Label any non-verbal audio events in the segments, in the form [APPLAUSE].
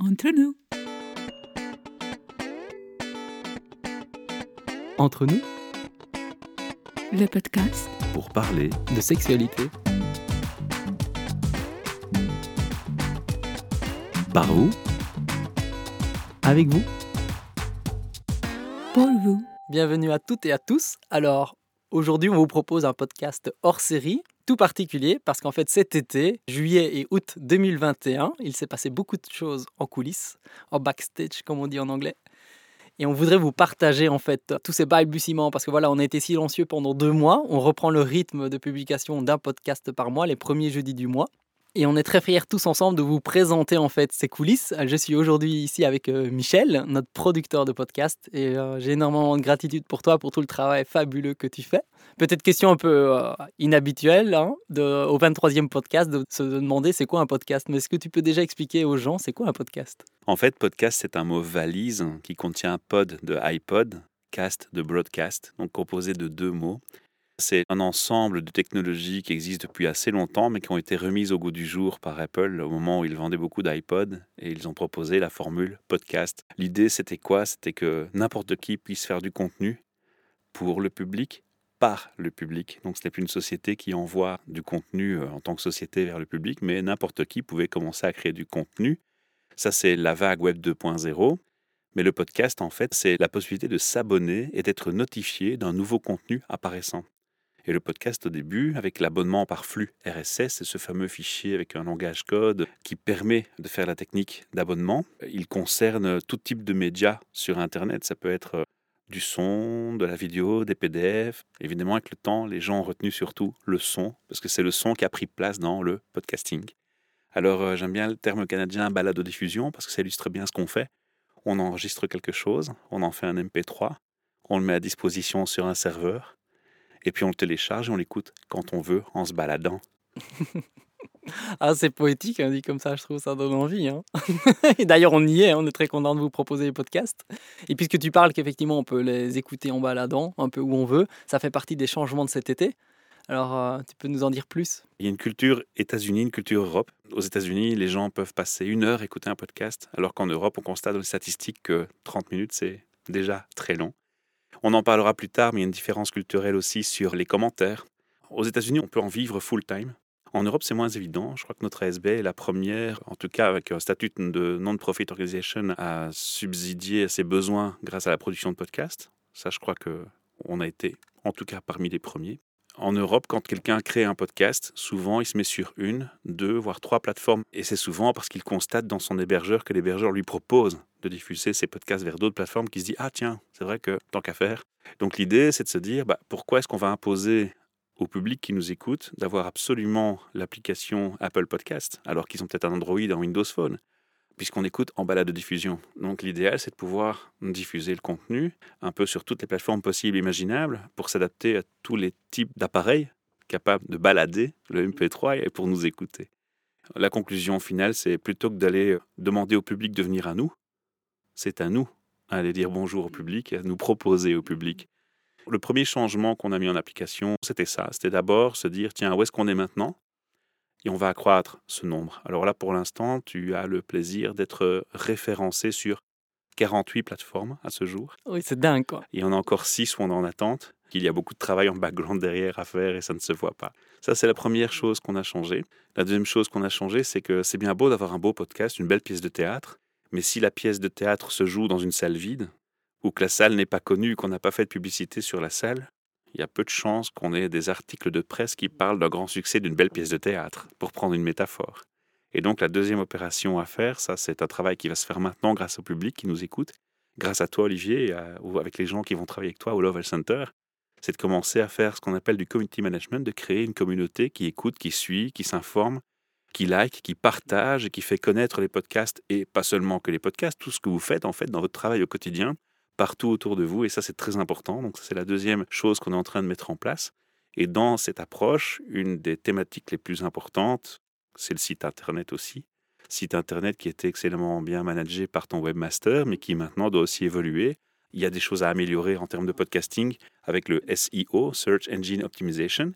Entre nous. Entre nous, Le podcast pour parler de sexualité, par vous avec vous. pour vous. Bienvenue à toutes et à tous. Alors, aujourd'hui, on vous propose un podcast hors série, tout particulier, parce qu'en fait, cet été, juillet et août 2021, il s'est passé beaucoup de choses en coulisses, en backstage, comme on dit en anglais. Et on voudrait vous partager en fait tous ces balbutiements parce que voilà, on a été silencieux pendant deux mois. On reprend le rythme de publication d'un podcast par mois, les premiers jeudis du mois. Et on est très fiers tous ensemble de vous présenter en fait ces coulisses. Je suis aujourd'hui ici avec euh, Michel, notre producteur de podcast, et euh, j'ai énormément de gratitude pour toi, pour tout le travail fabuleux que tu fais. Peut-être question un peu euh, inhabituelle hein, au 23e podcast de se demander c'est quoi un podcast. Mais est-ce que tu peux déjà expliquer aux gens c'est quoi un podcast? En fait, podcast, c'est un mot valise qui contient pod de iPod, cast de broadcast, donc composé de deux mots. C'est un ensemble de technologies qui existent depuis assez longtemps, mais qui ont été remises au goût du jour par Apple au moment où ils vendaient beaucoup d'iPod et ils ont proposé la formule podcast. L'idée, c'était quoi? C'était que n'importe qui puisse faire du contenu pour le public, par le public. Donc, ce n'est plus une société qui envoie du contenu euh, en tant que société vers le public, mais n'importe qui pouvait commencer à créer du contenu. Ça, c'est la vague Web 2.0. Mais le podcast, en fait, c'est la possibilité de s'abonner et d'être notifié d'un nouveau contenu apparaissant. Et le podcast, au début, avec l'abonnement par flux RSS, c'est ce fameux fichier avec un langage code qui permet de faire la technique d'abonnement. Il concerne tout type de médias sur Internet. Ça peut être du son, de la vidéo, des PDF. Évidemment, avec le temps, les gens ont retenu surtout le son, parce que c'est le son qui a pris place dans le podcasting. Alors, euh, j'aime bien le terme canadien balado-diffusion, parce que ça illustre bien ce qu'on fait. On enregistre quelque chose, on en fait un MP3, on le met à disposition sur un serveur, et puis on le télécharge et on l'écoute quand on veut en se baladant. [LAUGHS] Ah, c'est poétique, hein, dit comme ça, je trouve ça donne envie. hein. [LAUGHS] et d'ailleurs, on y est, hein, on est très content de vous proposer les podcasts. Et puisque tu parles qu'effectivement, on peut les écouter en baladant, un peu où on veut, ça fait partie des changements de cet été. Alors, euh, tu peux nous en dire plus? Il y a une culture États-Unis, une culture Europe. Aux États-Unis, les gens peuvent passer une heure à écouter un podcast, alors qu'en Europe, on constate dans les statistiques que 30 minutes, c'est déjà très long. On en parlera plus tard, mais il y a une différence culturelle aussi sur les commentaires. Aux États-Unis, on peut en vivre full-time. En Europe, c'est moins évident. Je crois que notre ASB est la première, en tout cas avec un statut de non-profit organization, à subsidier ses besoins grâce à la production de podcasts. Ça, je crois que on a été, en tout cas, parmi les premiers. En Europe, quand quelqu'un crée un podcast, souvent il se met sur une, deux, voire trois plateformes. Et c'est souvent parce qu'il constate dans son hébergeur que l'hébergeur lui propose de diffuser ses podcasts vers d'autres plateformes qui se dit Ah, tiens, c'est vrai que tant qu'à faire. Donc l'idée, c'est de se dire bah, pourquoi est-ce qu'on va imposer au public qui nous écoute d'avoir absolument l'application Apple Podcast alors qu'ils ont peut-être un Android, un Windows Phone? Puisqu'on écoute en balade de diffusion. Donc l'idéal, c'est de pouvoir diffuser le contenu un peu sur toutes les plateformes possibles imaginables pour s'adapter à tous les types d'appareils capables de balader le MP3 et pour nous écouter. La conclusion finale, c'est plutôt que d'aller demander au public de venir à nous, c'est à nous à aller dire bonjour au public et à nous proposer au public. Le premier changement qu'on a mis en application, c'était ça. C'était d'abord se dire, tiens, où est-ce qu'on est maintenant? Et on va accroître ce nombre. Alors là, pour l'instant, tu as le plaisir d'être référencé sur 48 plateformes à ce jour. Oui, c'est dingue, quoi. Il y en a encore 6 où on est en attente. Il y a beaucoup de travail en background derrière à faire et ça ne se voit pas. Ça, c'est la première chose qu'on a changé. La deuxième chose qu'on a changé, c'est que c'est bien beau d'avoir un beau podcast, une belle pièce de théâtre, mais si la pièce de théâtre se joue dans une salle vide, ou que la salle n'est pas connue, qu'on n'a pas fait de publicité sur la salle, il y a peu de chances qu'on ait des articles de presse qui parlent d'un grand succès d'une belle pièce de théâtre, pour prendre une métaphore. Et donc la deuxième opération à faire, ça c'est un travail qui va se faire maintenant grâce au public qui nous écoute, grâce à toi Olivier, ou avec les gens qui vont travailler avec toi au Love Center, c'est de commencer à faire ce qu'on appelle du community management, de créer une communauté qui écoute, qui suit, qui s'informe, qui like, qui partage et qui fait connaître les podcasts, et pas seulement que les podcasts, tout ce que vous faites en fait dans votre travail au quotidien, partout autour de vous, et ça c'est très important. Donc c'est la deuxième chose qu'on est en train de mettre en place. Et dans cette approche, une des thématiques les plus importantes, c'est le site internet aussi. Site internet qui était excellemment bien managé par ton webmaster, mais qui maintenant doit aussi évoluer. Il y a des choses à améliorer en termes de podcasting avec le SEO, Search Engine Optimization.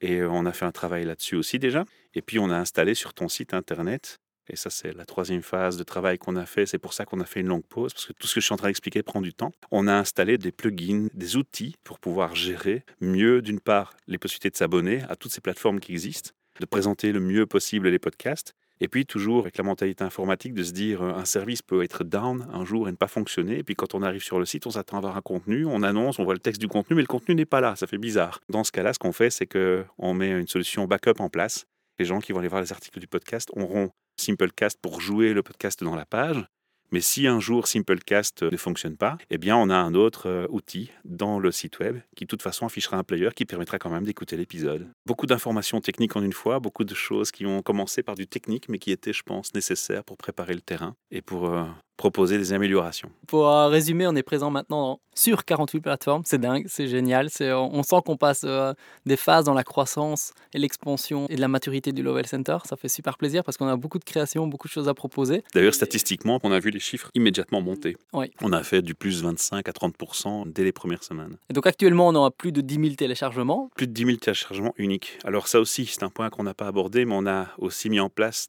Et on a fait un travail là-dessus aussi déjà. Et puis on a installé sur ton site internet Et ça, c'est la troisième phase de travail qu'on a fait. C'est pour ça qu'on a fait une longue pause, parce que tout ce que je suis en train d'expliquer prend du temps. On a installé des plugins, des outils pour pouvoir gérer mieux, d'une part, les possibilités de s'abonner à toutes ces plateformes qui existent, de présenter le mieux possible les podcasts, et puis toujours avec la mentalité informatique de se dire euh, un service peut être down un jour et ne pas fonctionner. Et puis quand on arrive sur le site, on s'attend à avoir un contenu, on annonce, on voit le texte du contenu, mais le contenu n'est pas là. Ça fait bizarre. Dans ce cas-là, ce qu'on fait, c'est qu'on met une solution backup en place. Les gens qui vont aller voir les articles du podcast auront Simplecast pour jouer le podcast dans la page. Mais si un jour Simplecast ne fonctionne pas, eh bien on a un autre euh, outil dans le site web qui de toute façon affichera un player qui permettra quand même d'écouter l'épisode. Beaucoup d'informations techniques en une fois, beaucoup de choses qui ont commencé par du technique mais qui étaient je pense nécessaires pour préparer le terrain et pour euh, proposer des améliorations. Pour euh, résumer, on est présent maintenant sur 48 plateformes. C'est dingue, c'est génial. On sent qu'on passe euh, des phases dans la croissance et l'expansion et de la maturité du Level Center. Ça fait super plaisir parce qu'on a beaucoup de créations, beaucoup de choses à proposer. D'ailleurs, statistiquement, on a vu les chiffres immédiatement monter. Oui. On a fait du plus 25 à 30% dès les premières semaines. Et donc actuellement, on a plus de 10 000 téléchargements. Plus de 10 000 téléchargements uniques. Alors ça aussi, c'est un point qu'on n'a pas abordé, mais on a aussi mis en place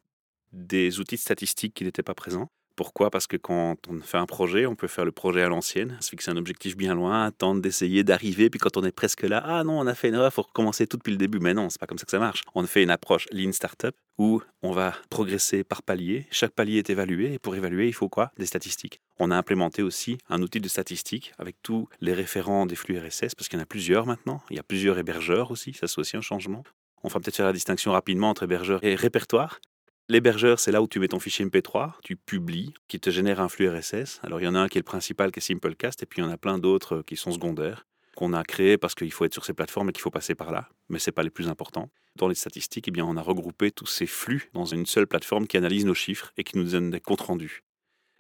des outils de statistiques qui n'étaient pas présents. Pourquoi? Parce que quand on fait un projet, on peut faire le projet à l'ancienne, se fixer un objectif bien loin, attendre d'essayer d'arriver, puis quand on est presque là, ah non, on a fait une erreur, faut recommencer tout depuis le début. Mais non, c'est pas comme ça que ça marche. On fait une approche Lean Startup où on va progresser par palier. Chaque palier est évalué, et pour évaluer, il faut quoi? Des statistiques. On a implémenté aussi un outil de statistiques avec tous les référents des flux RSS, parce qu'il y en a plusieurs maintenant. Il y a plusieurs hébergeurs aussi, ça c'est aussi un changement. On va peut-être faire la distinction rapidement entre hébergeur et répertoire. L'hébergeur, c'est là où tu mets ton fichier MP3, tu publies, qui te génère un flux RSS. Alors il y en a un qui est le principal, qui est Simplecast, et puis il y en a plein d'autres qui sont secondaires, qu'on a créés parce qu'il faut être sur ces plateformes et qu'il faut passer par là, mais ce n'est pas les plus importants. Dans les statistiques, eh on a regroupé tous ces flux dans une seule plateforme qui analyse nos chiffres et qui nous donne des comptes rendus.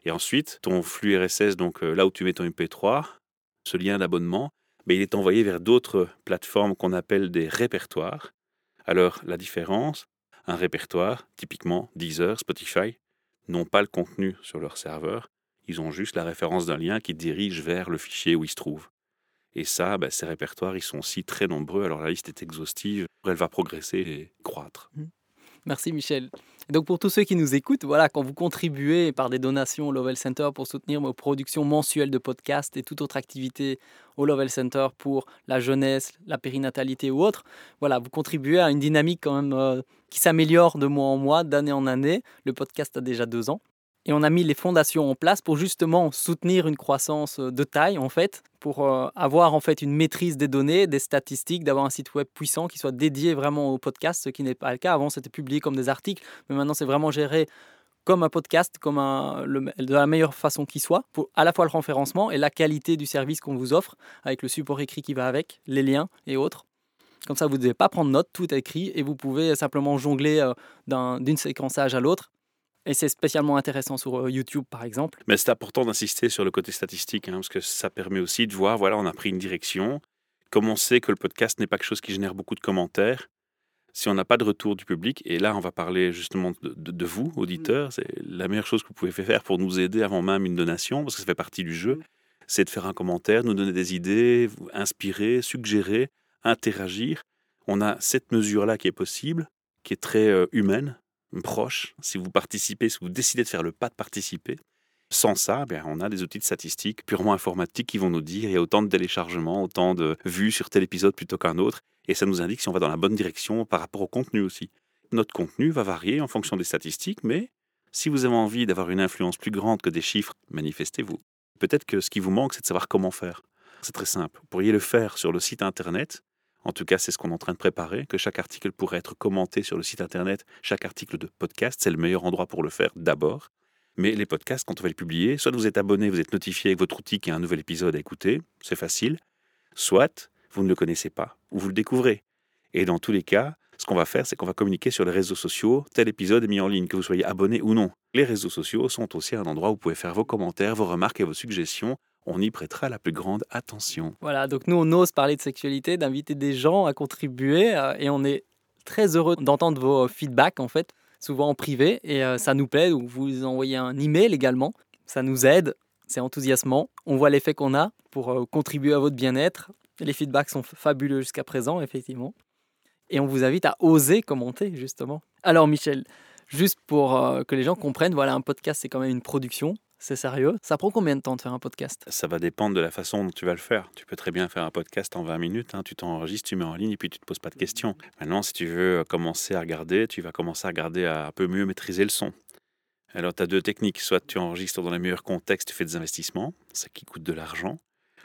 Et ensuite, ton flux RSS, donc euh, là où tu mets ton MP3, ce lien d'abonnement, mais il est envoyé vers d'autres plateformes qu'on appelle des répertoires. Alors la différence, un répertoire, typiquement Deezer, Spotify, n'ont pas le contenu sur leur serveur, ils ont juste la référence d'un lien qui dirige vers le fichier où il se trouve. Et ça, bah, ces répertoires, ils sont aussi très nombreux, alors la liste est exhaustive, elle va progresser et croître. Mmh. Merci Michel. donc pour tous ceux qui nous écoutent, voilà, quand vous contribuez par des donations au Lovell Center pour soutenir vos productions mensuelles de podcasts et toute autre activité au Lovell Center pour la jeunesse, la périnatalité ou autre, voilà, vous contribuez à une dynamique quand même euh, qui s'améliore de mois en mois, d'année en année. Le podcast a déjà deux ans. Et on a mis les fondations en place pour justement soutenir une croissance euh, de taille, en fait, pour euh, avoir en fait une maîtrise des données, des statistiques, d'avoir un site web puissant qui soit dédié vraiment au podcast, ce qui n'est pas le cas. Avant, c'était publié comme des articles, mais maintenant, c'est vraiment géré comme un podcast, comme de la meilleure façon qui soit, pour à la fois le référencement et la qualité du service qu'on vous offre, avec le support écrit qui va avec, les liens et autres. Comme ça, vous ne devez pas prendre note, tout est écrit, et vous pouvez simplement jongler euh, d'une séquençage à l'autre et c'est spécialement intéressant sur euh, YouTube, par exemple. Mais c'est important d'insister sur le côté statistique, hein, parce que ça permet aussi de voir, voilà, on a pris une direction. Comme on sait que le podcast n'est pas quelque chose qui génère beaucoup de commentaires, si on n'a pas de retour du public, et là on va parler justement de, vous, auditeurs, c'est la meilleure chose que vous pouvez faire pour nous aider avant même une donation, parce que ça fait partie du jeu, c'est de faire un commentaire, nous donner des idées, inspirer, suggérer, interagir. On a cette mesure-là qui est possible, qui est très euh, humaine, proche, si vous participez, si vous décidez de faire le pas de participer. Sans ça, bien, on a des outils de statistiques purement informatiques qui vont nous dire il y a autant de téléchargements, autant de vues sur tel épisode plutôt qu'un autre, et ça nous indique si on va dans la bonne direction par rapport au contenu aussi. Notre contenu va varier en fonction des statistiques, mais si vous avez envie d'avoir une influence plus grande que des chiffres, manifestez-vous. Peut-être que ce qui vous manque, c'est de savoir comment faire. C'est très simple. Vous pourriez le faire sur le site internet en tout cas, c'est ce qu'on est en train de préparer, que chaque article pourrait être commenté sur le site internet. Chaque article de podcast, c'est le meilleur endroit pour le faire d'abord. Mais les podcasts, quand on va les publier, soit vous êtes abonné, vous êtes notifié avec votre outil qu'il a un nouvel épisode à écouter, c'est facile, soit vous ne le connaissez pas, ou vous le découvrez. Et dans tous les cas, ce qu'on va faire, c'est qu'on va communiquer sur les réseaux sociaux, tel épisode est mis en ligne, que vous soyez abonné ou non. Les réseaux sociaux sont aussi un endroit où vous pouvez faire vos commentaires, vos remarques et vos suggestions on y prêtera la plus grande attention. Voilà, donc nous, on ose parler de sexualité, d'inviter des gens à contribuer, euh, et on est très heureux d'entendre vos feedbacks, en fait, souvent en privé, et euh, ça nous plaît, ou vous envoyez un email également, ça nous aide, c'est enthousiasmant, on voit l'effet qu'on a pour euh, contribuer à votre bien-être, les feedbacks sont fabuleux jusqu'à présent, effectivement, et on vous invite à oser commenter, justement. Alors Michel, Juste pour euh, que les gens comprennent, voilà, un podcast, c'est quand même une production. C'est sérieux? Ça prend combien de temps de faire un podcast? Ça va dépendre de la façon dont tu vas le faire. Tu peux très bien faire un podcast en 20 minutes. hein. Tu t'enregistres, tu mets en ligne et puis tu te poses pas de questions. Maintenant, si tu veux commencer à regarder, tu vas commencer à regarder à un peu mieux maîtriser le son. Alors, tu as deux techniques. Soit tu enregistres dans les meilleurs contextes, tu fais des investissements, ça qui coûte de l'argent.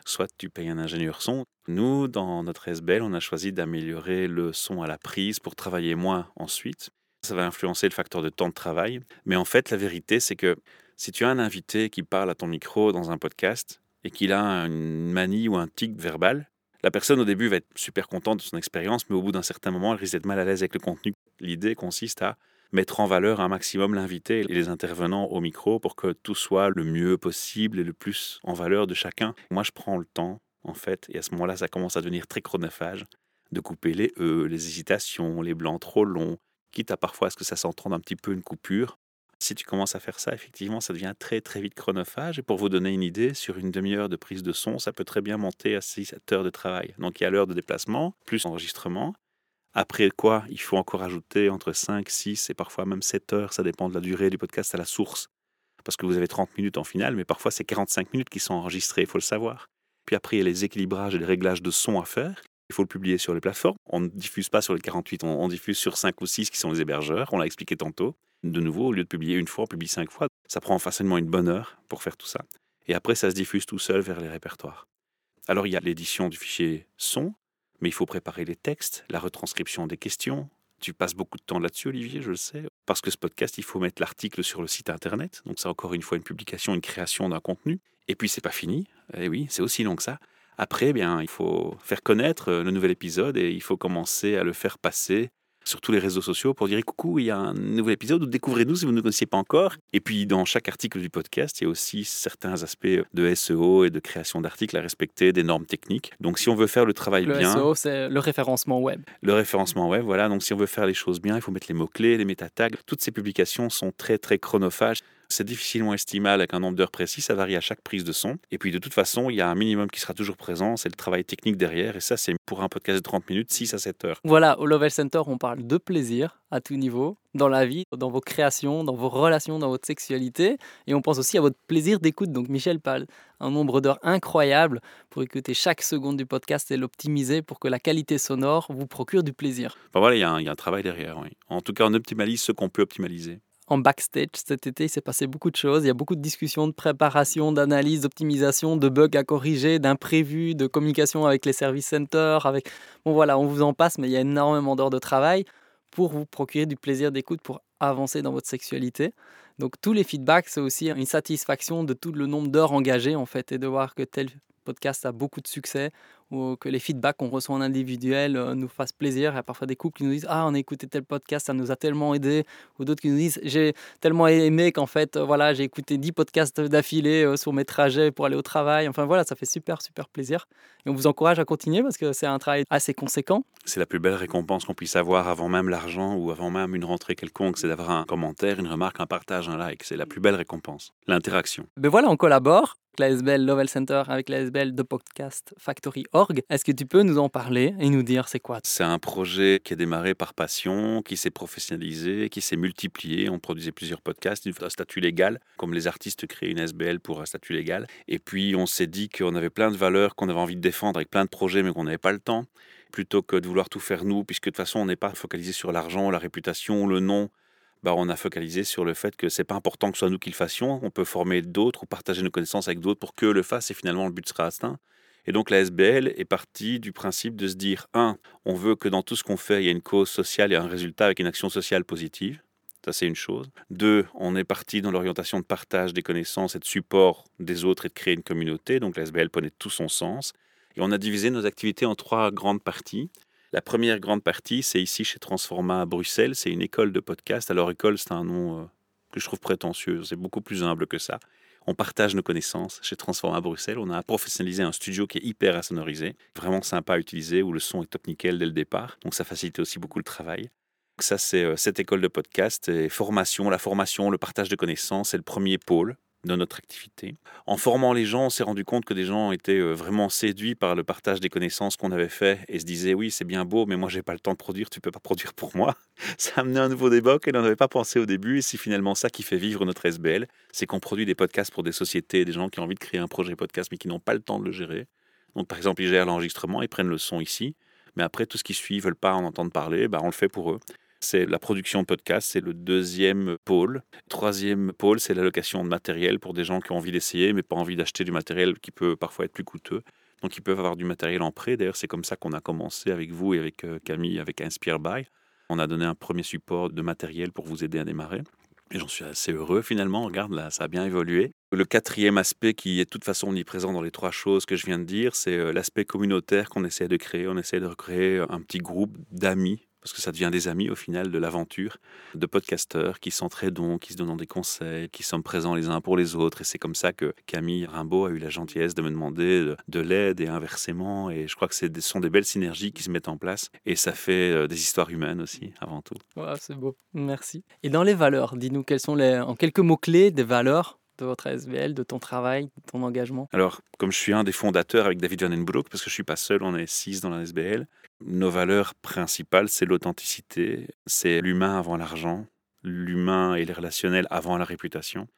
Soit tu payes un ingénieur son. Nous, dans notre SBL, on a choisi d'améliorer le son à la prise pour travailler moins ensuite. Ça va influencer le facteur de temps de travail. Mais en fait, la vérité, c'est que si tu as un invité qui parle à ton micro dans un podcast et qu'il a une manie ou un tic verbal, la personne au début va être super contente de son expérience, mais au bout d'un certain moment, elle risque d'être mal à l'aise avec le contenu. L'idée consiste à mettre en valeur un maximum l'invité et les intervenants au micro pour que tout soit le mieux possible et le plus en valeur de chacun. Moi, je prends le temps, en fait, et à ce moment-là, ça commence à devenir très chronophage, de couper les E, les hésitations, les blancs trop longs, quitte à parfois à ce que ça s'entende un petit peu une coupure. Si tu commences à faire ça, effectivement, ça devient très très vite chronophage. Et pour vous donner une idée, sur une demi-heure de prise de son, ça peut très bien monter à 6 heures de travail. Donc il y a l'heure de déplacement, plus enregistrement. Après quoi, il faut encore ajouter entre 5, 6 et parfois même 7 heures, ça dépend de la durée du podcast à la source. Parce que vous avez 30 minutes en finale, mais parfois c'est 45 minutes qui sont enregistrées, il faut le savoir. Puis après, il y a les équilibrages et les réglages de son à faire. Il faut le publier sur les plateformes. On ne diffuse pas sur les 48, on, on diffuse sur 5 ou 6 qui sont les hébergeurs, on l'a expliqué tantôt. De nouveau, au lieu de publier une fois, on publie 5 fois. Ça prend facilement une bonne heure pour faire tout ça. Et après, ça se diffuse tout seul vers les répertoires. Alors, il y a l'édition du fichier son, mais il faut préparer les textes, la retranscription des questions. Tu passes beaucoup de temps là-dessus, Olivier, je le sais. Parce que ce podcast, il faut mettre l'article sur le site internet. Donc, c'est encore une fois une publication, une création d'un contenu. Et puis, c'est pas fini. Et oui, c'est aussi long que ça. Après, eh bien, il faut faire connaître le nouvel épisode et il faut commencer à le faire passer sur tous les réseaux sociaux pour dire coucou, il y a un nouvel épisode, découvrez-nous si vous ne nous connaissiez pas encore. Et puis dans chaque article du podcast, il y a aussi certains aspects de SEO et de création d'articles à respecter, des normes techniques. Donc si on veut faire le travail Le bien, SEO, c'est le référencement web. le référencement web, voilà, donc si on veut faire les choses bien, il faut mettre les mots-clés, les métatags. Toutes ces publications sont très très chronophages. C'est difficilement estimable avec un nombre d'heures précis, ça varie à chaque prise de son. Et puis de toute façon, il y a un minimum qui sera toujours présent, c'est le travail technique derrière. Et ça, c'est pour un podcast de 30 minutes, 6 à 7 heures. Voilà, au Level Center, on parle de plaisir à tout niveau, dans la vie, dans vos créations, dans vos relations, dans votre sexualité. Et on pense aussi à votre plaisir d'écoute. Donc Michel parle un nombre d'heures incroyable pour écouter chaque seconde du podcast et l'optimiser pour que la qualité sonore vous procure du plaisir. Enfin, voilà, il y, a un, il y a un travail derrière, oui. En tout cas, on optimalise ce qu'on peut optimaliser. En backstage cet été, il s'est passé beaucoup de choses. Il y a beaucoup de discussions, de préparation, d'analyse, d'optimisation, de bugs à corriger, d'imprévus, de communication avec les service centers. Avec... Bon voilà, on vous en passe, mais il y a énormément d'heures de travail pour vous procurer du plaisir d'écoute, pour avancer dans votre sexualité. Donc tous les feedbacks, c'est aussi une satisfaction de tout le nombre d'heures engagées en fait et de voir que tel podcast a beaucoup de succès ou que les feedbacks qu'on reçoit en individuel euh, nous fassent plaisir. Il y a parfois des couples qui nous disent Ah, on a écouté tel podcast, ça nous a tellement aidé. Ou d'autres qui nous disent J'ai tellement aimé qu'en fait, euh, voilà, j'ai écouté 10 podcasts d'affilée euh, sur mes trajets pour aller au travail. Enfin voilà, ça fait super, super plaisir. Et on vous encourage à continuer parce que c'est un travail assez conséquent. C'est la plus belle récompense qu'on puisse avoir avant même l'argent ou avant même une rentrée quelconque, c'est d'avoir un commentaire, une remarque, un partage, un like. C'est la plus belle récompense. L'interaction. Mais voilà, on collabore avec l'ASBL Level Center, avec l'ASBL de Podcast Factory Est-ce que tu peux nous en parler et nous dire c'est quoi? C'est un projet qui est démarré par passion, qui s'est professionnalisé, qui s'est multiplié. On produisait plusieurs podcasts, un statut légal, comme les artistes créent une SBL pour un statut légal. Et puis on s'est dit qu'on avait plein de valeurs qu'on avait envie de défendre avec plein de projets, mais qu'on n'avait pas le temps. Plutôt que de vouloir tout faire nous, puisque de toute façon on n'est pas focalisé sur l'argent, la réputation, le nom. Bah, on a focalisé sur le fait que c'est pas important que ce soit nous qui le fassions. On peut former d'autres ou partager nos connaissances avec d'autres pour que le fassent et finalement le but sera atteint. Et donc la SBL est partie du principe de se dire, un, on veut que dans tout ce qu'on fait, il y ait une cause sociale et un résultat avec une action sociale positive. Ça, c'est une chose. Deux, on est parti dans l'orientation de partage des connaissances et de support des autres et de créer une communauté. Donc la SBL prenait tout son sens. Et on a divisé nos activités en trois grandes parties. La première grande partie, c'est ici chez Transforma à Bruxelles. C'est une école de podcast. Alors, école, c'est un nom euh, que je trouve prétentieux. C'est beaucoup plus humble que ça. On partage nos connaissances chez Transforma à Bruxelles. On a professionnalisé un studio qui est hyper insonorisé, vraiment sympa à utiliser, où le son est top nickel dès le départ. Donc, ça facilite aussi beaucoup le travail. Donc, ça, c'est euh, cette école de podcast et formation. La formation, le partage de connaissances, c'est le premier pôle de notre activité. En formant les gens, on s'est rendu compte que des gens étaient euh, vraiment séduits par le partage des connaissances qu'on avait fait et se disaient oui, c'est bien beau, mais moi j'ai pas le temps de produire, tu peux pas produire pour moi. [LAUGHS] Ça a amené un nouveau débat auquel on n'avait pas pensé au début et c'est finalement ça qui fait vivre notre SBL, c'est qu'on produit des podcasts pour des sociétés, des gens qui ont envie de créer un projet podcast mais qui n'ont pas le temps de le gérer. Donc par exemple, ils gèrent l'enregistrement, ils prennent le son ici, mais après tout ce qui suit, ils veulent pas en entendre parler, bah, on le fait pour eux c'est la production de c'est le deuxième pôle. Troisième pôle, c'est l'allocation de matériel pour des gens qui ont envie d'essayer, mais pas envie d'acheter du matériel qui peut parfois être plus coûteux. Donc ils peuvent avoir du matériel en prêt. D'ailleurs, c'est comme ça qu'on a commencé avec vous et avec euh, Camille, avec Inspire By. On a donné un premier support de matériel pour vous aider à démarrer. Et j'en suis assez heureux finalement. Regarde, là, ça a bien évolué. Le quatrième aspect qui est de toute façon omniprésent dans les trois choses que je viens de dire, c'est euh, l'aspect communautaire qu'on essaie de créer. On essaie de recréer un petit groupe d'amis parce que ça devient des amis au final de l'aventure, de podcasteurs qui s'entraident, qui se donnent des conseils, qui sont présents les uns pour les autres. Et c'est comme ça que Camille Rimbaud a eu la gentillesse de me demander de, l'aide et inversement. Et je crois que ce sont des belles synergies qui se mettent en place. Et ça fait euh, des histoires humaines aussi, avant tout. c'est beau. Merci. Et dans les valeurs, dis-nous sont les, en quelques mots-clés des valeurs de votre SBL, de ton travail, de ton engagement? Alors, comme je suis un des fondateurs avec David Van Broek, parce que je ne suis pas seul, on est six dans la SBL, nos valeurs principales, c'est l'authenticité, c'est l'humain avant l'argent, l'humain et les relationnels avant la réputation.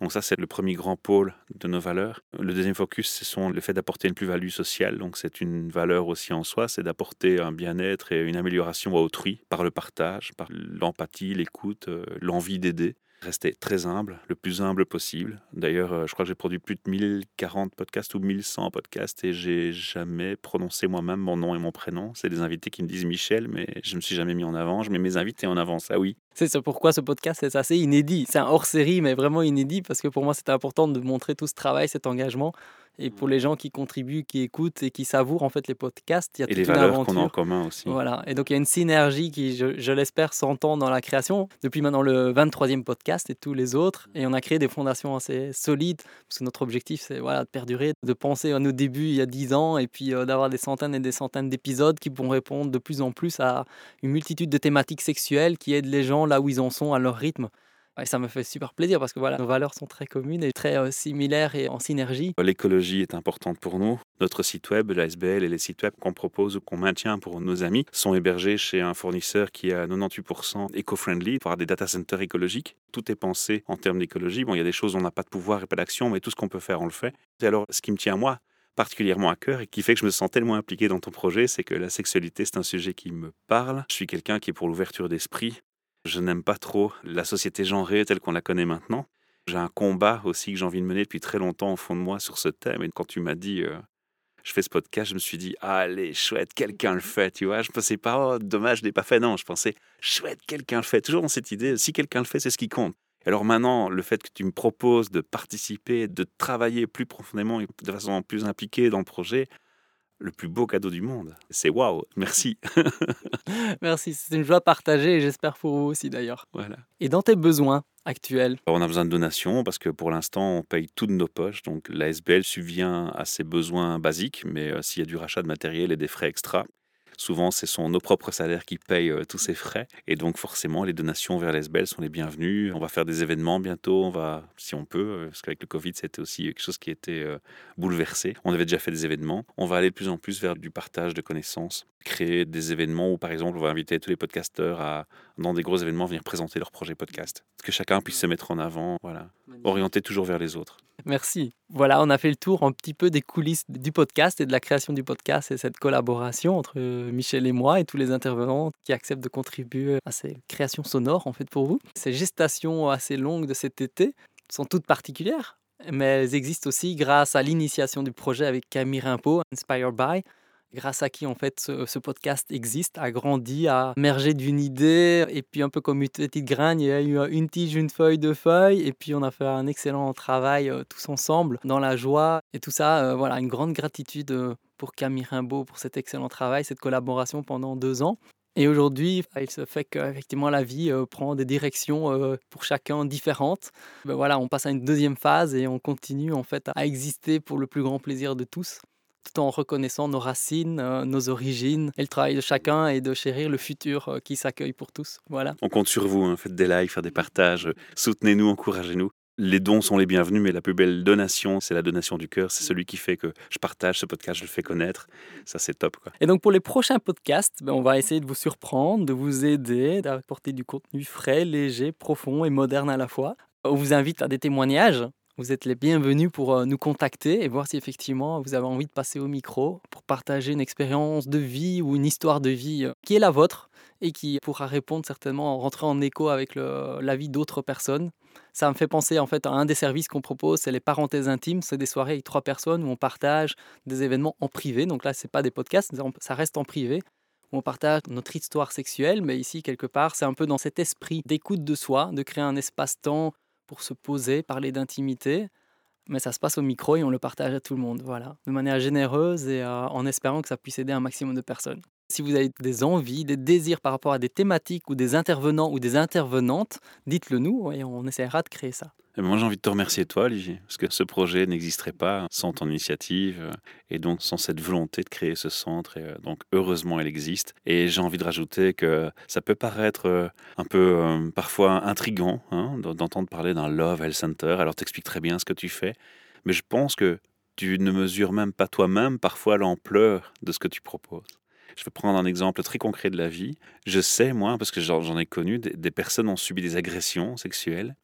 Donc ça, c'est le premier grand pôle de nos valeurs. Le deuxième focus, ce sont le fait d'apporter une plus-value sociale. Donc c'est une valeur aussi en soi, c'est d'apporter un bien-être et une amélioration à autrui par le partage, par l'empathie, l'écoute, euh, l'envie d'aider. Rester très humble, le plus humble possible. D'ailleurs, euh, je crois que j'ai produit plus de 1040 podcasts ou 1100 podcasts et j'ai jamais prononcé moi-même mon nom et mon prénom. C'est des invités qui me disent Michel, mais je me suis jamais mis en avant. Je mets mes invités en avant, ça oui. C'est pourquoi ce podcast est assez inédit. C'est un hors-série, mais vraiment inédit parce que pour moi, c'était important de montrer tout ce travail, cet engagement. Et pour les gens qui contribuent, qui écoutent et qui savourent en fait les podcasts, il y a et toute les valeurs qu'on a en commun aussi. Voilà. Et donc il y a une synergie qui, je, l'espère, s'entend dans la création. Depuis maintenant le 23e podcast et tous les autres. Et on a créé des fondations assez solides parce que notre objectif, c'est voilà, de perdurer, de penser à nos débuts il y a 10 ans et puis euh, d'avoir des centaines et des centaines d'épisodes qui pourront répondre de plus en plus à une multitude de thématiques sexuelles qui aident les gens là où ils en sont à leur rythme. Et ça me fait super plaisir parce que voilà, nos valeurs sont très communes et très euh, similaires et en synergie. L'écologie est importante pour nous. Notre site web, l'ASBL et les sites web qu'on propose ou qu'on maintient pour nos amis sont hébergés chez un fournisseur qui est à 98% éco-friendly, avoir des data centers écologiques. Tout est pensé en termes d'écologie. Bon, il y a des choses où on n'a pas de pouvoir et pas d'action, mais tout ce qu'on peut faire, on le fait. Et alors, ce qui me tient à moi, particulièrement à cœur et qui fait que je me sens tellement impliqué dans ton projet, c'est que la sexualité, c'est un sujet qui me parle. Je suis quelqu'un qui est pour l'ouverture d'esprit, je n'aime pas trop la société genrée telle qu'on la connaît maintenant. J'ai un combat aussi que j'ai envie de mener depuis très longtemps au fond de moi sur ce thème. Et quand tu m'as dit, euh, je fais ce podcast, je me suis dit, allez, chouette, quelqu'un le fait, tu vois. Je pensais pas, oh, dommage, je l'ai pas fait. Non, je pensais, chouette, quelqu'un le fait. Toujours dans cette idée, si quelqu'un le fait, c'est ce qui compte. Alors maintenant, le fait que tu me proposes de participer, de travailler plus profondément et de façon plus impliquée dans le projet, le plus beau cadeau du monde. C'est waouh, merci. [LAUGHS] merci, c'est une joie partagée et j'espère pour vous aussi d'ailleurs. Voilà. Et dans tes besoins actuels? On a besoin de donations parce que pour l'instant, on paye tout de nos poches. Donc l'ASBL subvient à ses besoins basiques, mais euh, s'il y a du rachat de matériel et des frais extra, Souvent, ce sont nos propres salaires qui payent euh, tous ces frais. Et donc, forcément, les donations vers l'ESBEL sont les bienvenues. On va faire des événements bientôt. On va, si on peut, euh, parce qu'avec le Covid, c'était aussi quelque chose qui était euh, bouleversé. On avait déjà fait des événements. On va aller de plus en plus vers du partage de connaissances, créer des événements où, par exemple, on va inviter tous les podcasteurs à, dans des gros événements, venir présenter leur projet podcast. Que chacun puisse se mettre en avant, voilà. Orienter toujours vers les autres. Merci. Voilà, on a fait le tour un petit peu des coulisses du podcast et de la création du podcast et cette collaboration entre Michel et moi et tous les intervenants qui acceptent de contribuer à ces créations sonores en fait pour vous. Ces gestations assez longues de cet été sont toutes particulières, mais elles existent aussi grâce à l'initiation du projet avec Camille Rimpo, Inspired By, grâce à qui en fait ce, podcast existe, a grandi, a émergé d'une idée, et puis un peu comme une petite graine, il y a eu une tige, une feuille, deux feuilles, et puis on a fait un excellent travail euh, tous ensemble, dans la joie, et tout ça, euh, voilà, une grande gratitude euh, pour Camille Rimbaud pour cet excellent travail, cette collaboration pendant deux ans. Et aujourd'hui, il se fait qu'effectivement la vie prend des directions pour chacun différentes. Ben voilà, on passe à une deuxième phase et on continue en fait à exister pour le plus grand plaisir de tous tout en reconnaissant nos racines, euh, nos origines et le travail de chacun et de chérir le futur euh, qui s'accueille pour tous. Voilà. On compte sur vous, hein. faites des likes, faites des partages, soutenez-nous, encouragez-nous. les dons sont les bienvenus, mais la plus belle donation, c'est la donation du cœur. C'est celui qui fait que je partage ce podcast, je le fais connaître. Ça, c'est top. Quoi. Et donc pour les prochains podcasts, ben, on va essayer de vous surprendre, de vous aider, d'apporter du contenu frais, léger, profond et moderne à la fois. On vous invite à des témoignages. Vous êtes les bienvenus pour euh, nous contacter et voir si effectivement vous avez envie de passer au micro pour partager une expérience de vie ou une histoire de vie euh, qui est la vôtre et qui pourra répondre certainement, rentrer en écho avec la vie d'autres personnes. Ça me fait penser en fait à un des services qu'on propose, c'est les parenthèses intimes. C'est des soirées avec trois personnes où on partage des événements en privé. Donc là, c'est pas des podcasts, ça reste en privé. Où on partage notre histoire sexuelle, mais ici quelque part, c'est un peu dans cet esprit d'écoute de soi, de créer un espace-temps pour se poser, parler d'intimité. Mais ça se passe au micro et on le partage à tout le monde, voilà, de manière généreuse et euh, en espérant que ça puisse aider un maximum de personnes. Si vous avez des envies, des désirs par rapport à des thématiques ou des intervenants ou des intervenantes, dites-le nous et on essaiera de créer ça. Et moi, j'ai envie de te remercier, toi, Olivier, parce que ce projet n'existerait pas sans ton initiative euh, et donc sans cette volonté de créer ce centre. Et euh, donc, heureusement, elle existe. Et j'ai envie de rajouter que ça peut paraître euh, un peu parfois intrigant hein, d'entendre parler d'un Love Health Center. Alors, t'expliques très bien ce que tu fais, mais je pense que tu ne mesures même pas toi-même parfois l'ampleur de ce que tu proposes. Je vais prendre un exemple très concret de la vie. Je sais, moi, parce que j'en ai connu, des, personnes ont subi des agressions sexuelles.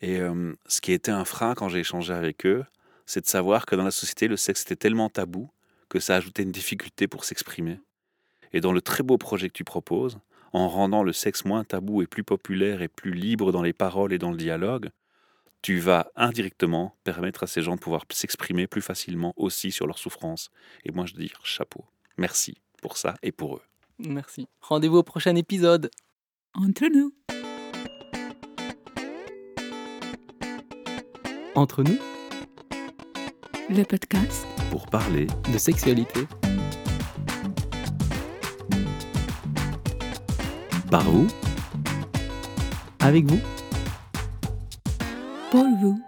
Et euh, ce qui était un frein quand j'ai échangé avec eux, c'est de savoir que dans la société, le sexe était tellement tabou que ça ajoutait une difficulté pour s'exprimer. Et dans le très beau projet que tu proposes, en rendant le sexe moins tabou et plus populaire et plus libre dans les paroles et dans le dialogue, tu vas indirectement permettre à ces gens de pouvoir s'exprimer plus facilement aussi sur leur souffrance. Et moi, je dis chapeau. Merci pour ça et pour eux. Merci. Rendez-vous au prochain épisode. Entre nous. Entre nous. Le podcast. Pour parler de sexualité. Par vous. Avec vous. Pour vous.